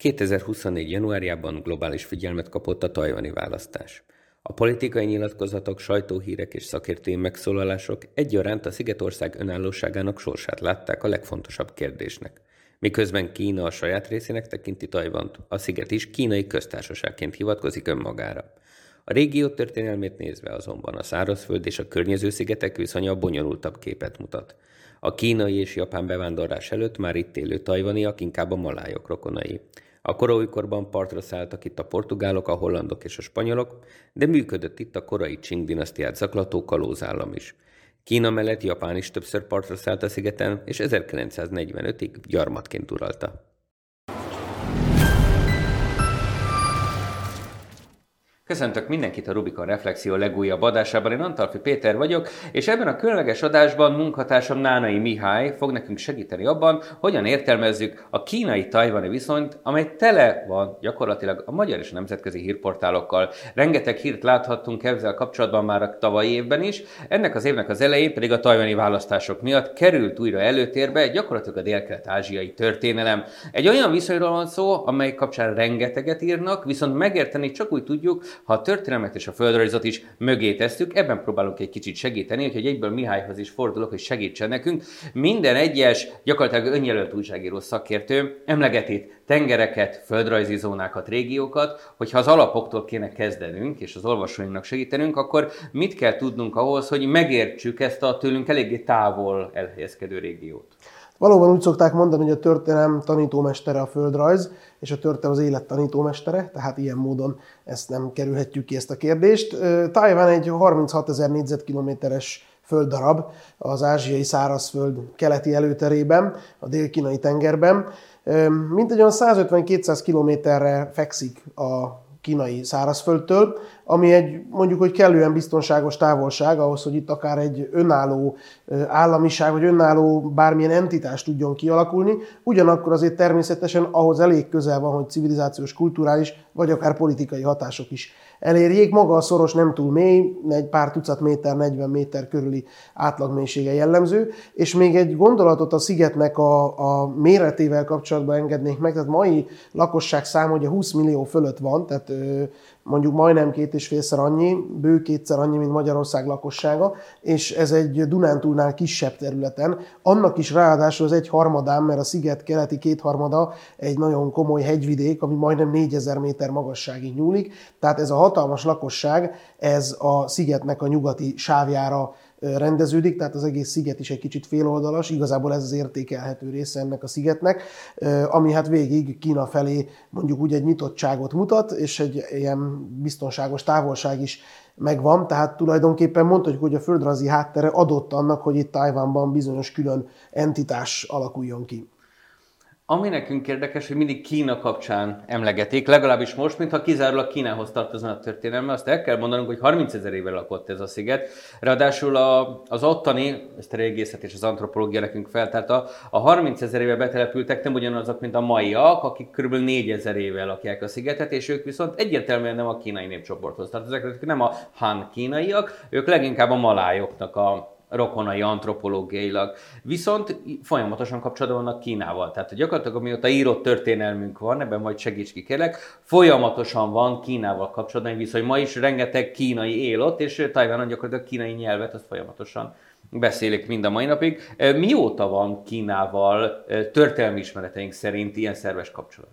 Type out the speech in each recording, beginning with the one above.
2024. januárjában globális figyelmet kapott a tajvani választás. A politikai nyilatkozatok, sajtóhírek és szakértői megszólalások egyaránt a Szigetország önállóságának sorsát látták a legfontosabb kérdésnek. Miközben Kína a saját részének tekinti Tajvant, a sziget is kínai köztársaságként hivatkozik önmagára. A régió történelmét nézve azonban a szárazföld és a környező szigetek viszonya bonyolultabb képet mutat. A kínai és japán bevándorlás előtt már itt élő tajvaniak inkább a malájok rokonai. A koróikorban partra szálltak itt a portugálok, a hollandok és a spanyolok, de működött itt a korai Qing dinasztiát zaklató kalózállam is. Kína mellett Japán is többször partra szállt a szigeten, és 1945-ig gyarmatként uralta. Köszöntök mindenkit a Rubikon Reflexió legújabb adásában. Én Antalfi Péter vagyok, és ebben a különleges adásban munkatársam Nánai Mihály fog nekünk segíteni abban, hogyan értelmezzük a kínai-tajvani viszonyt, amely tele van gyakorlatilag a magyar és nemzetközi hírportálokkal. Rengeteg hírt láthattunk ezzel kapcsolatban már a tavalyi évben is, ennek az évnek az elején pedig a tajvani választások miatt került újra előtérbe gyakorlatilag a dél-kelet-ázsiai történelem. Egy olyan viszonyról van szó, amely kapcsán rengeteget írnak, viszont megérteni csak úgy tudjuk, ha a történelmet és a földrajzot is mögé tesszük, ebben próbálunk egy kicsit segíteni, úgyhogy egyből Mihályhoz is fordulok, hogy segítsen nekünk. Minden egyes, gyakorlatilag önjelölt újságíró szakértő emlegeti tengereket, földrajzi zónákat, régiókat, hogyha az alapoktól kéne kezdenünk, és az olvasóinknak segítenünk, akkor mit kell tudnunk ahhoz, hogy megértsük ezt a tőlünk eléggé távol elhelyezkedő régiót? Valóban úgy szokták mondani, hogy a történelem tanítómestere a földrajz, és a történelem az élet tanítómestere, tehát ilyen módon ezt nem kerülhetjük ki ezt a kérdést. Tajván egy 36 ezer négyzetkilométeres földdarab az ázsiai szárazföld keleti előterében, a dél-kínai tengerben. Mint egy olyan 150-200 kilométerre fekszik a kínai szárazföldtől, ami egy mondjuk, hogy kellően biztonságos távolság ahhoz, hogy itt akár egy önálló államiság, vagy önálló bármilyen entitás tudjon kialakulni, ugyanakkor azért természetesen ahhoz elég közel van, hogy civilizációs, kulturális, vagy akár politikai hatások is elérjék. Maga a szoros nem túl mély, egy pár tucat méter, 40 méter körüli átlagmélysége jellemző, és még egy gondolatot a szigetnek a, a méretével kapcsolatban engednék meg, tehát mai lakosság száma ugye 20 millió fölött van, tehát mondjuk majdnem két és félszer annyi, bő kétszer annyi, mint Magyarország lakossága, és ez egy Dunántúlnál kisebb területen. Annak is ráadásul az egy harmadán, mert a sziget keleti kétharmada egy nagyon komoly hegyvidék, ami majdnem 4000 méter magasságig nyúlik, tehát ez a hatalmas lakosság, ez a szigetnek a nyugati sávjára rendeződik, tehát az egész sziget is egy kicsit féloldalas, igazából ez az értékelhető része ennek a szigetnek, ami hát végig Kína felé mondjuk úgy egy nyitottságot mutat, és egy ilyen biztonságos távolság is megvan, tehát tulajdonképpen mondhatjuk, hogy a földrajzi háttere adott annak, hogy itt Tajvánban bizonyos külön entitás alakuljon ki. Ami nekünk érdekes, hogy mindig Kína kapcsán emlegetik, legalábbis most, mintha kizárólag Kínához tartozna a történelme, azt el kell mondanunk, hogy 30 ezer éve lakott ez a sziget. Ráadásul a, az ottani, ezt a régészet és az antropológia nekünk feltárta, a 30 ezer éve betelepültek nem ugyanazok, mint a maiak, akik kb. 4 ezer éve lakják a szigetet, és ők viszont egyértelműen nem a kínai népcsoporthoz tartoznak, ezek nem a Han kínaiak, ők leginkább a malájoknak a rokonai antropológiailag. Viszont folyamatosan kapcsolatban vannak Kínával. Tehát gyakorlatilag amióta írott történelmünk van, ebben majd segíts ki kérlek, folyamatosan van Kínával kapcsolatban viszony. Ma is rengeteg kínai él ott, és Tajvánon gyakorlatilag kínai nyelvet azt folyamatosan beszélik mind a mai napig. Mióta van Kínával történelmi ismereteink szerint ilyen szerves kapcsolat?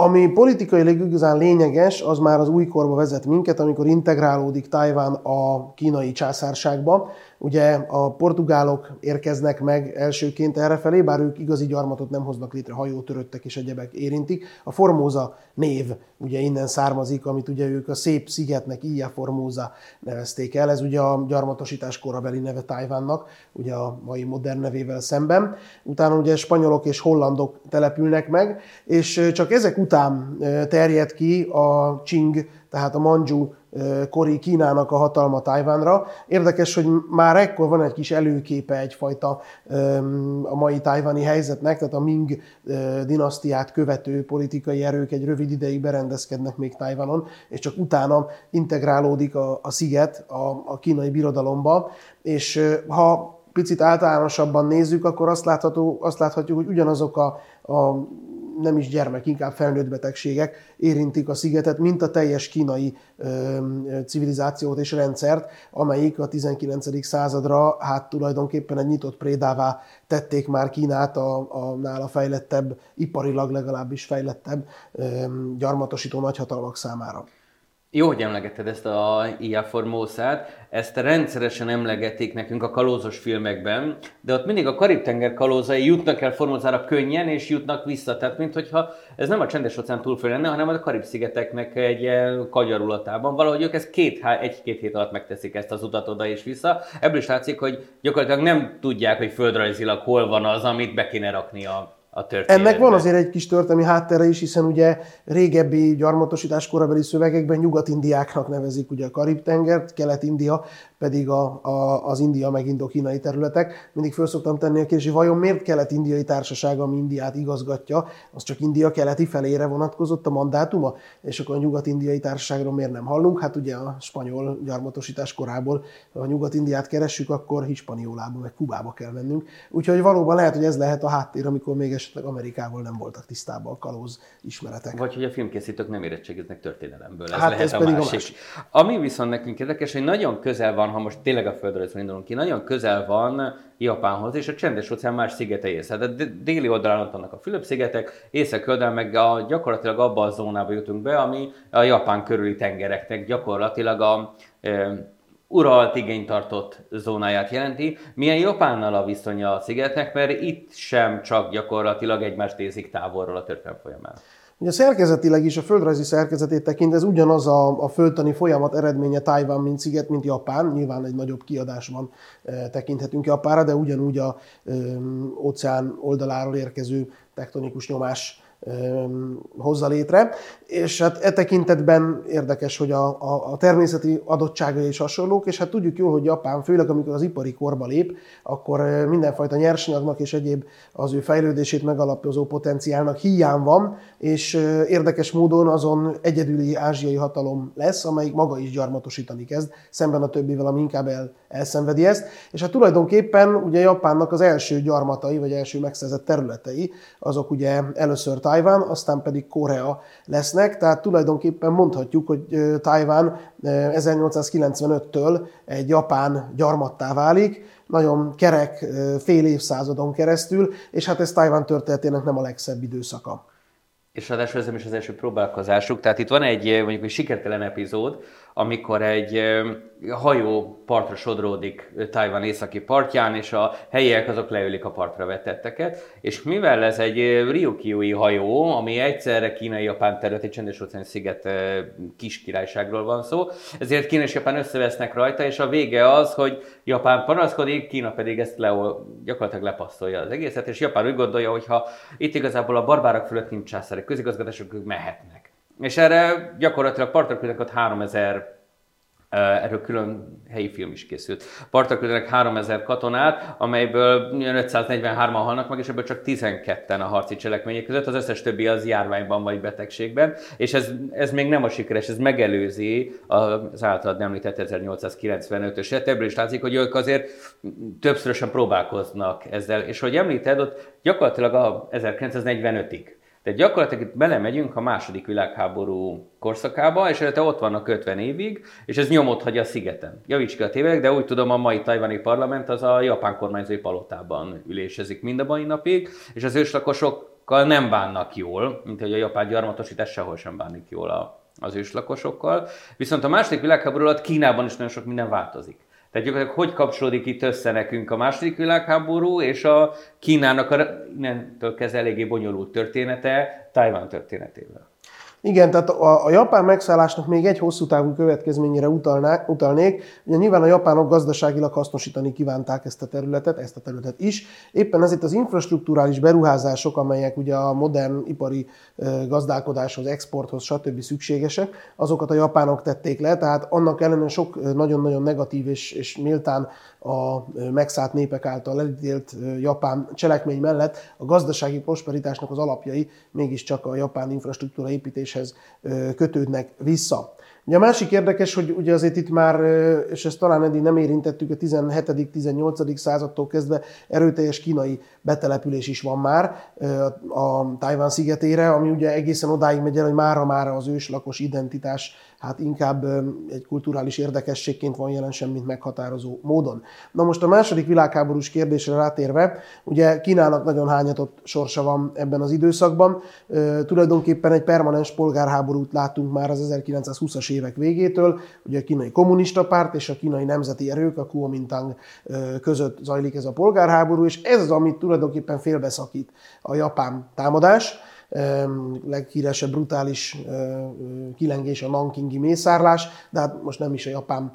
Ami politikailag igazán lényeges, az már az újkorba vezet minket, amikor integrálódik Tajván a kínai császárságba. Ugye a portugálok érkeznek meg elsőként errefelé, bár ők igazi gyarmatot nem hoznak létre, hajótöröttek és egyebek érintik. A Formosa név ugye innen származik, amit ugye ők a szép szigetnek, Ия Formosa nevezték el. Ez ugye a gyarmatosítás korabeli neve Tajvánnak, ugye a mai modern nevével szemben. Utána ugye spanyolok és hollandok települnek meg, és csak ezek után terjed ki a Qing, tehát a Manzsú kori Kínának a hatalma Tajvánra. Érdekes, hogy már ekkor van egy kis előképe egyfajta a mai tajvani helyzetnek, tehát a Ming dinasztiát követő politikai erők egy rövid ideig berendezkednek még Tajvanon, és csak utána integrálódik a, a sziget a, a kínai birodalomba, és ha picit általánosabban nézzük, akkor azt, látható, azt láthatjuk, hogy ugyanazok a, a nem is gyermek, inkább felnőtt betegségek érintik a szigetet, mint a teljes kínai civilizációt és rendszert, amelyik a 19. századra hát tulajdonképpen egy nyitott prédává tették már Kínát a, a nála fejlettebb, iparilag legalábbis fejlettebb gyarmatosító nagyhatalmak számára. Jó, hogy emlegetted ezt a Ia Formosát, ezt rendszeresen emlegetik nekünk a kalózos filmekben, de ott mindig a Karib-tenger kalózai jutnak el Formosára könnyen, és jutnak vissza. Tehát, mint hogyha ez nem a csendes óceán túlföl lenne, hanem a Karib-szigeteknek egy kagyarulatában. Valahogy ők ezt két, egy-két hét alatt megteszik ezt az utat oda és vissza. Ebből is látszik, hogy gyakorlatilag nem tudják, hogy földrajzilag hol van az, amit be kéne rakni a a Ennek van azért egy kis történelmi háttere is, hiszen ugye régebbi gyarmatosítás korabeli szövegekben Nyugat-Indiáknak nevezik ugye a Karib-tengert, Kelet-India pedig a, a, az India meg indokínai területek. Mindig föl szoktam tenni a kérdést, hogy vajon miért kelet-indiai társaság, ami Indiát igazgatja, az csak India keleti felére vonatkozott a mandátuma, és akkor a nyugat-indiai társaságról miért nem hallunk? Hát ugye a spanyol gyarmatosítás korából, ha a nyugat-indiát keressük, akkor Hispaniolába meg Kubába kell mennünk. Úgyhogy valóban lehet, hogy ez lehet a háttér, amikor még esetleg Amerikával nem voltak tisztában a kalóz ismeretek. Vagy hogy a filmkészítők nem érettségiznek történelemből. Ez hát lehet ez a másik. a másik. Ami viszont nekünk érdekes, hogy nagyon közel van, ha most tényleg a földrajzról indulunk ki, nagyon közel van Japánhoz és a csendes óceán más szigeteihez. Hát a déli oldalon ott vannak a Fülöp-szigetek, észak oldalon meg a, gyakorlatilag abba a zónába jutunk be, ami a Japán körüli tengereknek gyakorlatilag a e, uralt igény tartott zónáját jelenti. Milyen Japánnal a viszonya a szigetnek, mert itt sem csak gyakorlatilag egymást nézik távolról a történelem folyamán. Ugye szerkezetileg is, a földrajzi szerkezetét tekint, ez ugyanaz a, a földtani folyamat eredménye Tájván, mint sziget, mint Japán. Nyilván egy nagyobb kiadásban e, tekinthetünk Japánra, de ugyanúgy a e, óceán oldaláról érkező tektonikus nyomás hozza létre, és hát e tekintetben érdekes, hogy a, a, a természeti adottságai is hasonlók, és hát tudjuk jól, hogy Japán, főleg amikor az ipari korba lép, akkor mindenfajta nyersanyagnak és egyéb az ő fejlődését megalapozó potenciálnak hiány van, és érdekes módon azon egyedüli ázsiai hatalom lesz, amelyik maga is gyarmatosítani kezd, szemben a többivel, ami inkább el, elszenvedi ezt. És hát tulajdonképpen ugye Japánnak az első gyarmatai, vagy első megszerzett területei, azok ugye először Tajván, aztán pedig Korea lesznek, tehát tulajdonképpen mondhatjuk, hogy Tajván 1895-től egy japán gyarmattá válik, nagyon kerek fél évszázadon keresztül, és hát ez Tajván történetének nem a legszebb időszaka és ráadásul ez nem is az első próbálkozásuk. Tehát itt van egy mondjuk egy sikertelen epizód, amikor egy hajó partra sodródik Tajvan északi partján, és a helyiek azok leülik a partra vetetteket, és mivel ez egy Ryukyui hajó, ami egyszerre kínai-japán terület, egy csendes óceáni sziget kis királyságról van szó, ezért Kína és Japán összevesznek rajta, és a vége az, hogy Japán panaszkodik, Kína pedig ezt le, gyakorlatilag lepasszolja az egészet, és Japán úgy gondolja, hogy ha itt igazából a barbárok fölött nincs császári közigazgatások, ők mehetnek. És erre gyakorlatilag partra küldnek ott 3000 Erről külön helyi film is készült. Partra küldenek 3000 katonát, amelyből 543-an halnak meg, és ebből csak 12-en a harci cselekmények között, az összes többi az járványban vagy betegségben, és ez, ez még nem a sikeres, ez megelőzi az általad említett 1895-öset. Ebből is látszik, hogy ők azért többszörösen próbálkoznak ezzel, és hogy említed, ott gyakorlatilag a 1945-ig tehát gyakorlatilag itt belemegyünk a második világháború korszakába, és előtte ott vannak 50 évig, és ez nyomot hagy a szigeten. Javíts ki a tévedek, de úgy tudom, a mai tajvani parlament az a japán kormányzói palotában ülésezik mind a mai napig, és az őslakosokkal nem bánnak jól, mint hogy a japán gyarmatosítás sehol sem bánik jól a, az őslakosokkal. Viszont a második világháború alatt Kínában is nagyon sok minden változik. Tehát gyakorlatilag hogy kapcsolódik itt össze nekünk a második világháború és a Kínának a, innentől kezdve eléggé bonyolult története Tajván történetével? Igen, tehát a, a japán megszállásnak még egy hosszú távú következményére utalnák, utalnék. Ugye nyilván a japánok gazdaságilag hasznosítani kívánták ezt a területet, ezt a területet is. Éppen ezért az infrastruktúrális beruházások, amelyek ugye a modern ipari gazdálkodáshoz, exporthoz, stb. szükségesek, azokat a japánok tették le, tehát annak ellenére sok nagyon-nagyon negatív és, és méltán a megszállt népek által elítélt japán cselekmény mellett a gazdasági prosperitásnak az alapjai mégiscsak a japán infrastruktúra építés kérdéshez kötődnek vissza. Ugye a másik érdekes, hogy ugye azért itt már, és ezt talán eddig nem érintettük, a 17.-18. századtól kezdve erőteljes kínai betelepülés is van már a Tajván szigetére, ami ugye egészen odáig megy el, hogy mára-mára az őslakos identitás hát inkább egy kulturális érdekességként van jelen sem, mint meghatározó módon. Na most a második világháborús kérdésre rátérve, ugye Kínának nagyon hányatott sorsa van ebben az időszakban. Tulajdonképpen egy permanens polgárháborút látunk már az 1920-as évek végétől, ugye a kínai kommunista párt és a kínai nemzeti erők, a Kuomintang között zajlik ez a polgárháború, és ez az, amit tulajdonképpen félbeszakít a japán támadás leghíresebb brutális kilengés a Nankingi mészárlás, de hát most nem is a Japán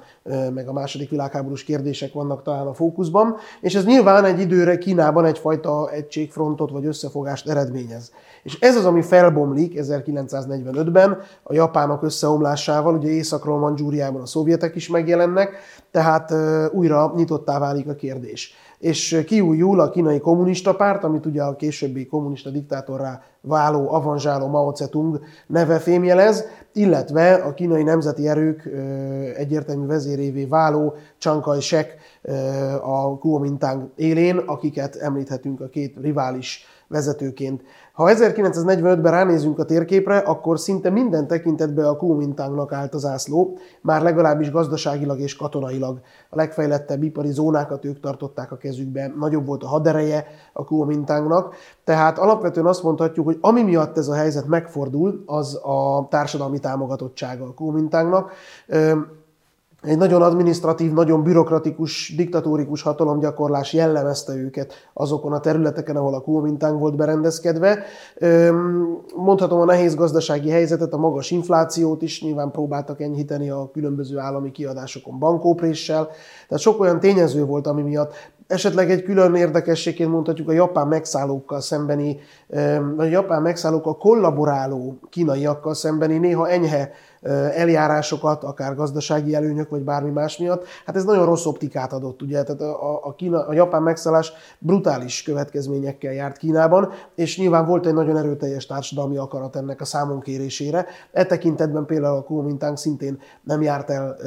meg a második világháborús kérdések vannak talán a fókuszban, és ez nyilván egy időre Kínában egyfajta egységfrontot vagy összefogást eredményez. És ez az, ami felbomlik 1945-ben a japánok összeomlásával, ugye északról Mandzsúriában a szovjetek is megjelennek, tehát újra nyitottá válik a kérdés és kiújul a kínai kommunista párt, amit ugye a későbbi kommunista diktátorrá váló, avanzsáló Mao Zedong neve fémjelez, illetve a kínai nemzeti erők egyértelmű vezérévé váló Chiang Kai-shek a Kuomintang élén, akiket említhetünk a két rivális vezetőként. Ha 1945-ben ránézünk a térképre, akkor szinte minden tekintetben a Kuomintangnak állt az ászló, már legalábbis gazdaságilag és katonailag. A legfejlettebb ipari zónákat ők tartották a kezükben, nagyobb volt a hadereje a Kuomintangnak, tehát alapvetően azt mondhatjuk, hogy ami miatt ez a helyzet megfordul, az a társadalmi támogatottsága a Kuomintangnak egy nagyon administratív, nagyon bürokratikus, diktatórikus hatalomgyakorlás jellemezte őket azokon a területeken, ahol a Kuomintang volt berendezkedve. Mondhatom a nehéz gazdasági helyzetet, a magas inflációt is nyilván próbáltak enyhíteni a különböző állami kiadásokon bankópréssel. Tehát sok olyan tényező volt, ami miatt Esetleg egy külön érdekességként mondhatjuk a japán megszállókkal szembeni, vagy a japán megszállókkal kollaboráló kínaiakkal szembeni néha enyhe eljárásokat, akár gazdasági előnyök, vagy bármi más miatt. Hát ez nagyon rossz optikát adott, ugye? Tehát a, a, Kína, a japán megszállás brutális következményekkel járt Kínában, és nyilván volt egy nagyon erőteljes társadalmi akarat ennek a számon kérésére. E tekintetben például a Kuomintang szintén nem járt el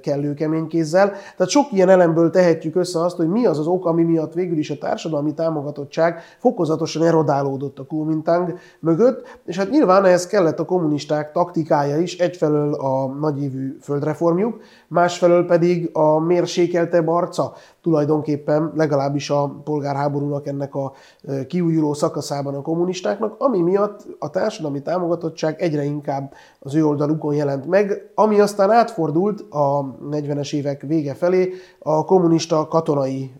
kellő kemény kézzel. Tehát sok ilyen elemből tehetjük össze azt, hogy mi az az ok, ami miatt végül is a társadalmi támogatottság fokozatosan erodálódott a Kuomintang mögött, és hát nyilván ehhez kellett a kommunisták taktikája is, egy egyfelől a nagyívű földreformjuk, másfelől pedig a mérsékeltebb arca tulajdonképpen legalábbis a polgárháborúnak ennek a kiújuló szakaszában a kommunistáknak, ami miatt a társadalmi támogatottság egyre inkább az ő oldalukon jelent meg, ami aztán átfordult a 40-es évek vége felé a kommunista katonai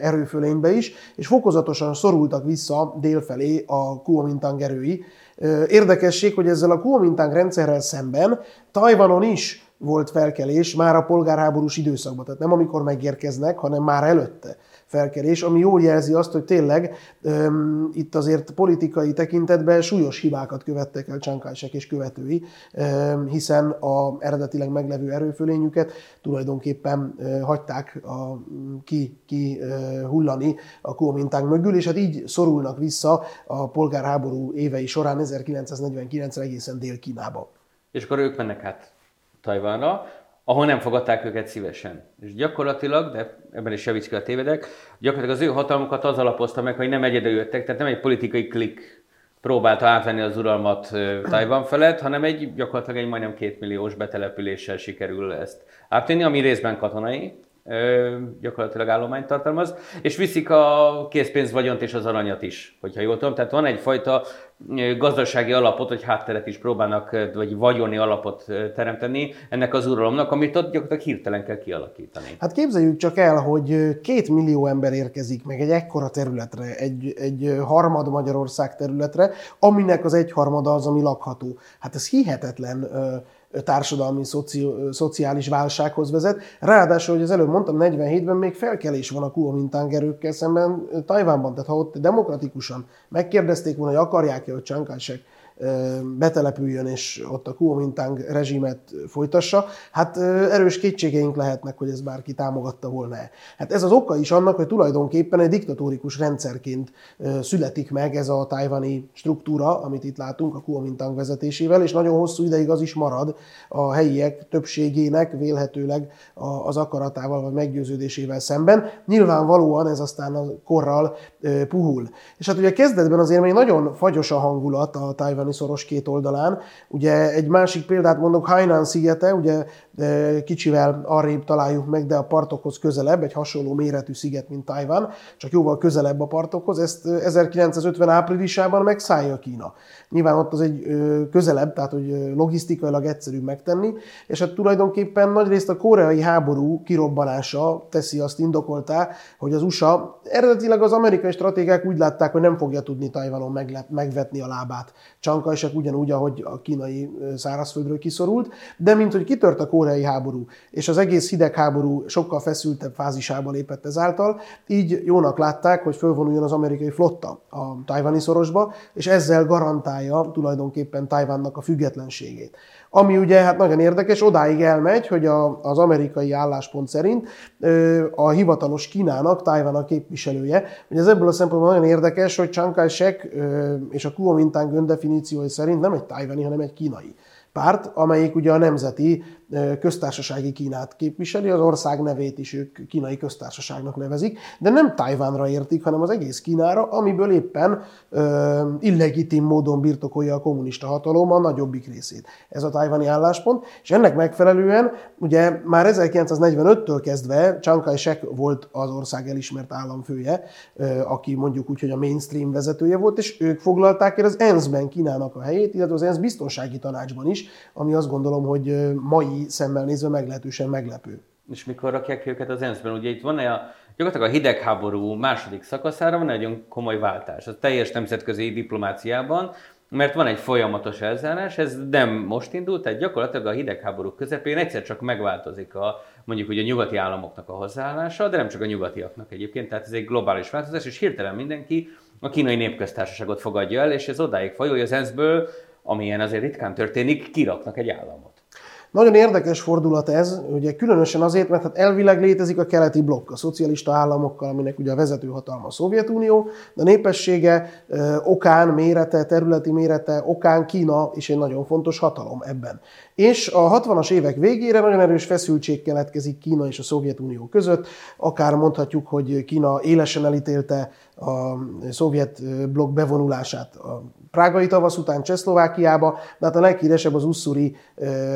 erőfölénybe is, és fokozatosan szorultak vissza délfelé a Kuomintang erői, Érdekesség, hogy ezzel a Kuomintang rendszerrel szemben Tajvanon is volt felkelés már a polgárháborús időszakban, tehát nem amikor megérkeznek, hanem már előtte felkelés, ami jól jelzi azt, hogy tényleg um, itt azért politikai tekintetben súlyos hibákat követtek el Csánkásek és követői, um, hiszen a eredetileg meglevő erőfölényüket tulajdonképpen uh, hagyták a, ki, ki uh, hullani a Kuomintang mögül, és hát így szorulnak vissza a polgárháború évei során 1949-re egészen Dél-Kínába. És akkor ők mennek át Tajvánra, ahol nem fogadták őket szívesen. És gyakorlatilag, de ebben is javíts ki a tévedek, gyakorlatilag az ő hatalmukat az alapozta meg, hogy nem egyedül jöttek, tehát nem egy politikai klik próbálta átvenni az uralmat Tajvan felett, hanem egy gyakorlatilag egy majdnem kétmilliós betelepüléssel sikerül ezt átvenni, ami részben katonai, gyakorlatilag állományt tartalmaz, és viszik a készpénzvagyont és az aranyat is, hogyha jól tudom. Tehát van egyfajta gazdasági alapot, vagy hátteret is próbálnak, vagy vagyoni alapot teremteni ennek az uralomnak, amit ott gyakorlatilag hirtelen kell kialakítani. Hát képzeljük csak el, hogy két millió ember érkezik meg egy ekkora területre, egy, egy harmad Magyarország területre, aminek az egyharmada az, ami lakható. Hát ez hihetetlen társadalmi, szoci, szociális válsághoz vezet. Ráadásul, hogy az előbb mondtam, 47-ben még felkelés van a Kuomintang erőkkel szemben Tajvánban. Tehát ha ott demokratikusan megkérdezték volna, hogy akarják-e, hogy Chiang betelepüljön és ott a Kuomintang rezsimet folytassa, hát erős kétségeink lehetnek, hogy ez bárki támogatta volna -e. Hát ez az oka is annak, hogy tulajdonképpen egy diktatórikus rendszerként születik meg ez a tájvani struktúra, amit itt látunk a Kuomintang vezetésével, és nagyon hosszú ideig az is marad a helyiek többségének vélhetőleg az akaratával vagy meggyőződésével szemben. Nyilvánvalóan ez aztán a korral puhul. És hát ugye kezdetben azért még nagyon fagyos a hangulat a tájvani szoros két oldalán. Ugye egy másik példát mondok, Hainan szigete, ugye kicsivel arrébb találjuk meg, de a partokhoz közelebb, egy hasonló méretű sziget, mint Tajvan, csak jóval közelebb a partokhoz. Ezt 1950 áprilisában megszállja Kína. Nyilván ott az egy közelebb, tehát hogy logisztikailag egyszerűbb megtenni, és hát tulajdonképpen nagyrészt a koreai háború kirobbanása teszi azt indokoltá, hogy az USA, eredetileg az amerikai stratégák úgy látták, hogy nem fogja tudni Tajvanon megvetni a lábát. Csankaisek ugyanúgy, ahogy a kínai szárazföldről kiszorult, de mint hogy kitört a koreai háború, és az egész hidegháború sokkal feszültebb fázisába lépett ezáltal, így jónak látták, hogy fölvonuljon az amerikai flotta a tajvani szorosba, és ezzel garantálja tulajdonképpen Tajvannak a függetlenségét. Ami ugye hát nagyon érdekes, odáig elmegy, hogy a, az amerikai álláspont szerint a hivatalos Kínának Tajvan a képviselője. Ugye ez ebből a szempontból nagyon érdekes, hogy Chiang Kai-shek és a Kuomintang öndefiníciói szerint nem egy tajvani, hanem egy kínai párt, amelyik ugye a nemzeti köztársasági Kínát képviseli, az ország nevét is ők kínai köztársaságnak nevezik, de nem Tajvánra értik, hanem az egész Kínára, amiből éppen ö, illegitim módon birtokolja a kommunista hatalom a nagyobbik részét. Ez a tajvani álláspont, és ennek megfelelően ugye már 1945-től kezdve Chiang Kai-shek volt az ország elismert államfője, ö, aki mondjuk úgy, hogy a mainstream vezetője volt, és ők foglalták el az ENSZ-ben Kínának a helyét, illetve az ENSZ biztonsági tanácsban is, ami azt gondolom, hogy mai szemmel nézve meglehetősen meglepő. És mikor rakják őket az ENSZ-ben? Ugye itt van a, gyakorlatilag a hidegháború második szakaszára van egy nagyon komoly váltás. A teljes nemzetközi diplomáciában, mert van egy folyamatos elzárás, ez nem most indult, tehát gyakorlatilag a hidegháború közepén egyszer csak megváltozik a, mondjuk ugye a nyugati államoknak a hozzáállása, de nem csak a nyugatiaknak egyébként, tehát ez egy globális változás, és hirtelen mindenki a kínai népköztársaságot fogadja el, és ez odáig folyó, hogy az ENSZ-ből, amilyen azért ritkán történik, kiraknak egy államot. Nagyon érdekes fordulat ez, ugye különösen azért, mert hát elvileg létezik a keleti blokk, a szocialista államokkal, aminek ugye a vezető hatalma a Szovjetunió, de a népessége okán, mérete, területi mérete okán Kína is egy nagyon fontos hatalom ebben. És a 60-as évek végére nagyon erős feszültség keletkezik Kína és a Szovjetunió között, akár mondhatjuk, hogy Kína élesen elítélte a szovjet blokk bevonulását a prágai tavasz után Csehszlovákiába, de hát a leghíresebb az Usszuri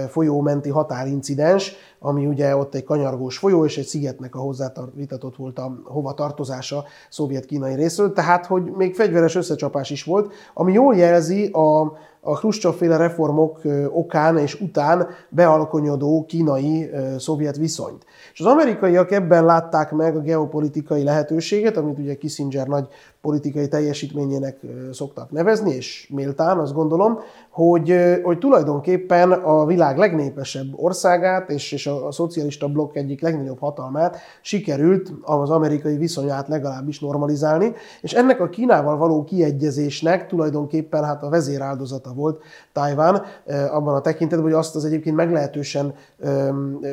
folyó menti határincidens, ami ugye ott egy kanyargós folyó, és egy szigetnek a hozzávitatott volt a hova tartozása szovjet-kínai részről, tehát hogy még fegyveres összecsapás is volt, ami jól jelzi a a Khrushchev-féle reformok okán és után bealkonyodó kínai-szovjet viszonyt. És az amerikaiak ebben látták meg a geopolitikai lehetőséget, amit ugye Kissinger nagy politikai teljesítményének szoktak nevezni, és méltán azt gondolom, hogy, hogy tulajdonképpen a világ legnépesebb országát és, és a, szocialista blokk egyik legnagyobb hatalmát sikerült az amerikai viszonyát legalábbis normalizálni, és ennek a Kínával való kiegyezésnek tulajdonképpen hát a vezéráldozata volt Tajván abban a tekintetben, hogy azt az egyébként meglehetősen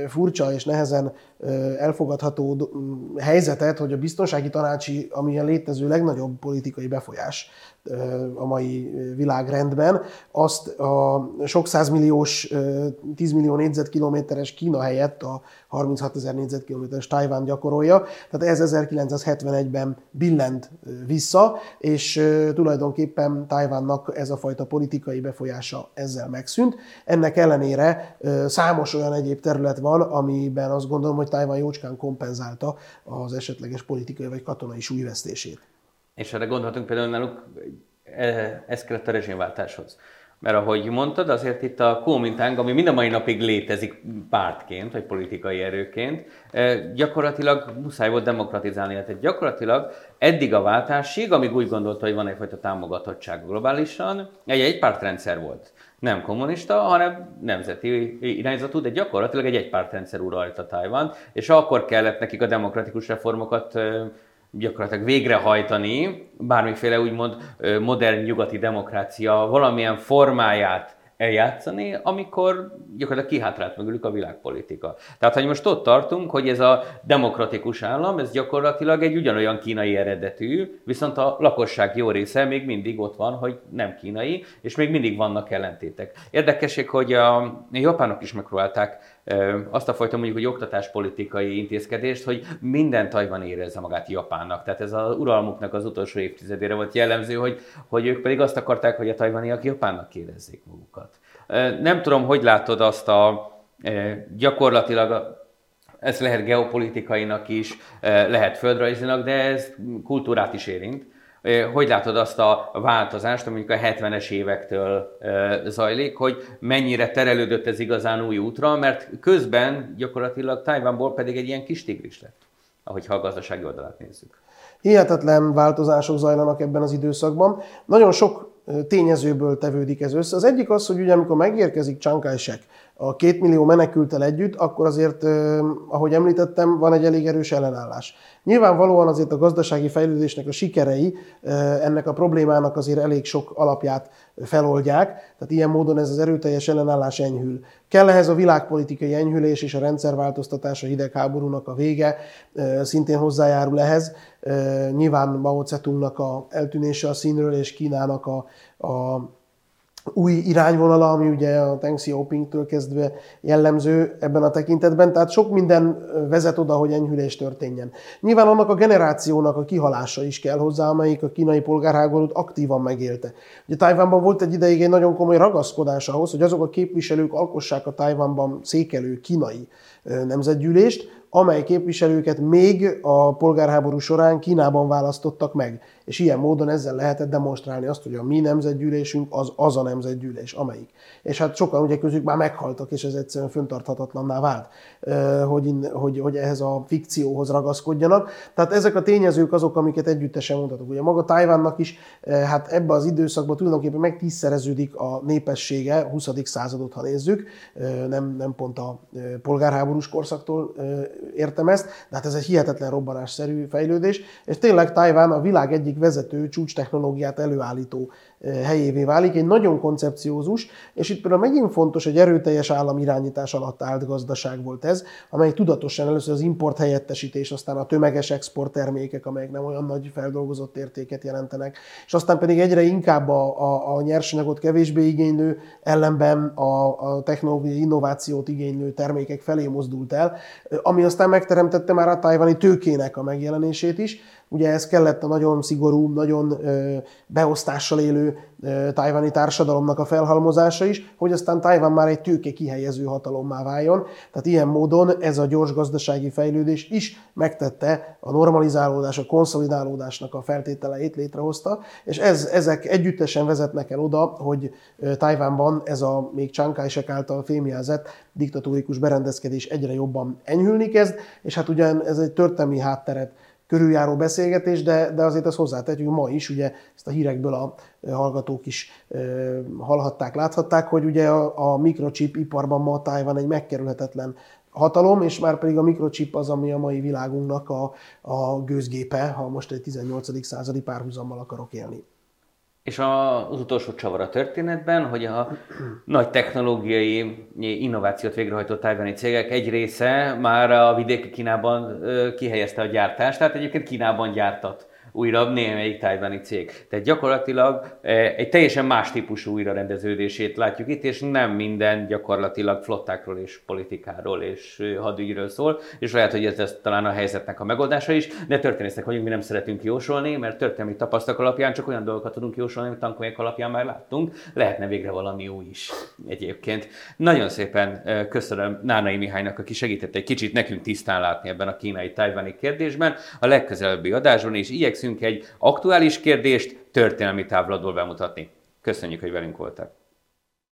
furcsa és nehezen elfogadható helyzetet, hogy a biztonsági tanácsi, ami a létező legnagyobb politikai befolyás a mai világrendben, azt a sok százmilliós, 10 millió négyzetkilométeres Kína helyett a 36 ezer négyzetkilométeres Tajván gyakorolja. Tehát ez 1971-ben billent vissza, és tulajdonképpen Tajvánnak ez a fajta politikai befolyása ezzel megszűnt. Ennek ellenére számos olyan egyéb terület van, amiben azt gondolom, hogy Tajván jócskán kompenzálta az esetleges politikai vagy katonai súlyvesztését. És erre gondolhatunk például náluk, e, ez kellett a rezsimváltáshoz. Mert ahogy mondtad, azért itt a Kuomintang, ami mind a mai napig létezik pártként, vagy politikai erőként, e, gyakorlatilag muszáj volt demokratizálni. Tehát gyakorlatilag eddig a váltásig, amíg úgy gondolta, hogy van egyfajta támogatottság globálisan, egy egypártrendszer volt. Nem kommunista, hanem nemzeti irányzatú, de gyakorlatilag egy egypártrendszer uralta Tajvan, és akkor kellett nekik a demokratikus reformokat gyakorlatilag végrehajtani bármiféle úgymond modern nyugati demokrácia valamilyen formáját eljátszani, amikor gyakorlatilag kihátrált mögülük a világpolitika. Tehát, hogy most ott tartunk, hogy ez a demokratikus állam, ez gyakorlatilag egy ugyanolyan kínai eredetű, viszont a lakosság jó része még mindig ott van, hogy nem kínai, és még mindig vannak ellentétek. Érdekesség, hogy a japánok is megpróbálták azt a fajta mondjuk, hogy oktatáspolitikai intézkedést, hogy minden Tajvan érezze magát Japánnak. Tehát ez az uralmuknak az utolsó évtizedére volt jellemző, hogy, hogy ők pedig azt akarták, hogy a tajvaniak Japánnak érezzék magukat. Nem tudom, hogy látod azt a gyakorlatilag ez lehet geopolitikainak is, lehet földrajzinak, de ez kultúrát is érint. Hogy látod azt a változást, amik a 70-es évektől zajlik, hogy mennyire terelődött ez igazán új útra, mert közben gyakorlatilag Tajvanból pedig egy ilyen kis tigris lett, ahogy ha a gazdasági oldalát nézzük. Hihetetlen változások zajlanak ebben az időszakban. Nagyon sok tényezőből tevődik ez össze. Az egyik az, hogy ugye amikor megérkezik Chiang Kai-shek a két millió menekültel együtt, akkor azért, ahogy említettem, van egy elég erős ellenállás. Nyilvánvalóan azért a gazdasági fejlődésnek a sikerei ennek a problémának azért elég sok alapját feloldják, tehát ilyen módon ez az erőteljes ellenállás enyhül. Kell ehhez a világpolitikai enyhülés és a rendszerváltoztatás, a hidegháborúnak a vége szintén hozzájárul ehhez. Nyilván Mao Zedongnak a eltűnése a színről és Kínának a, a új irányvonala, ami ugye a Deng Xiaoping-től kezdve jellemző ebben a tekintetben, tehát sok minden vezet oda, hogy enyhülés történjen. Nyilván annak a generációnak a kihalása is kell hozzá, amelyik a kínai polgárháborút aktívan megélte. Ugye Tajvánban volt egy ideig egy nagyon komoly ragaszkodás ahhoz, hogy azok a képviselők alkossák a Tajvánban székelő kínai nemzetgyűlést, amely képviselőket még a polgárháború során Kínában választottak meg. És ilyen módon ezzel lehetett demonstrálni azt, hogy a mi nemzetgyűlésünk az az a nemzetgyűlés, amelyik. És hát sokan ugye közük már meghaltak, és ez egyszerűen föntarthatatlanná vált, hogy, hogy, hogy ehhez a fikcióhoz ragaszkodjanak. Tehát ezek a tényezők azok, amiket együttesen mondhatok. Ugye maga Tájvánnak is hát ebbe az időszakban tulajdonképpen megtízszereződik a népessége, 20. századot, ha nézzük, nem, nem pont a polgárháborús korszaktól értem ezt, de hát ez egy hihetetlen robbanásszerű fejlődés, és tényleg Tajván a világ egyik vezető csúcs technológiát előállító helyévé válik, egy nagyon koncepciózus, és itt például megint fontos, hogy erőteljes irányítás alatt állt gazdaság volt ez, amely tudatosan először az import helyettesítés, aztán a tömeges export termékek, amelyek nem olyan nagy feldolgozott értéket jelentenek, és aztán pedig egyre inkább a, a, a nyersanyagot kevésbé igénylő, ellenben a, a technológiai innovációt igénylő termékek felé mozdult el, ami aztán megteremtette már a tájvani tőkének a megjelenését is, Ugye ez kellett a nagyon szigorú, nagyon beosztással élő tájvani társadalomnak a felhalmozása is, hogy aztán Tájván már egy tőke kihelyező hatalommá váljon. Tehát ilyen módon ez a gyors gazdasági fejlődés is megtette a normalizálódás, a konszolidálódásnak a feltételeit létrehozta, és ez, ezek együttesen vezetnek el oda, hogy Tájvánban ez a még Chiang Kai-shek által fémjelzett diktatórikus berendezkedés egyre jobban enyhülni kezd, és hát ugyan ez egy történelmi hátteret körüljáró beszélgetés, de, de azért ezt hozzátehetjük, ma is, ugye ezt a hírekből a hallgatók is hallhatták, láthatták, hogy ugye a, a mikrochip iparban ma Tájvan egy megkerülhetetlen hatalom, és már pedig a mikrochip az, ami a mai világunknak a, a gőzgépe, ha most egy 18. századi párhuzammal akarok élni. És az utolsó csavar a történetben, hogy a nagy technológiai innovációt végrehajtó tájvani cégek egy része már a vidéki Kínában kihelyezte a gyártást, tehát egyébként Kínában gyártat újra némelyik tájvani cég. Tehát gyakorlatilag eh, egy teljesen más típusú újrarendeződését látjuk itt, és nem minden gyakorlatilag flottákról és politikáról és hadügyről szól, és lehet, hogy ez lesz talán a helyzetnek a megoldása is, de történészek vagyunk, mi nem szeretünk jósolni, mert történelmi tapasztalatok alapján csak olyan dolgokat tudunk jósolni, amit tankolyek alapján már láttunk, lehetne végre valami új is egyébként. Nagyon szépen köszönöm Nánai Mihálynak, aki segített egy kicsit nekünk tisztán látni ebben a kínai-tajvani kérdésben. A legközelebbi adásban is igyekszünk igyekszünk egy aktuális kérdést történelmi távlatból bemutatni. Köszönjük, hogy velünk voltak!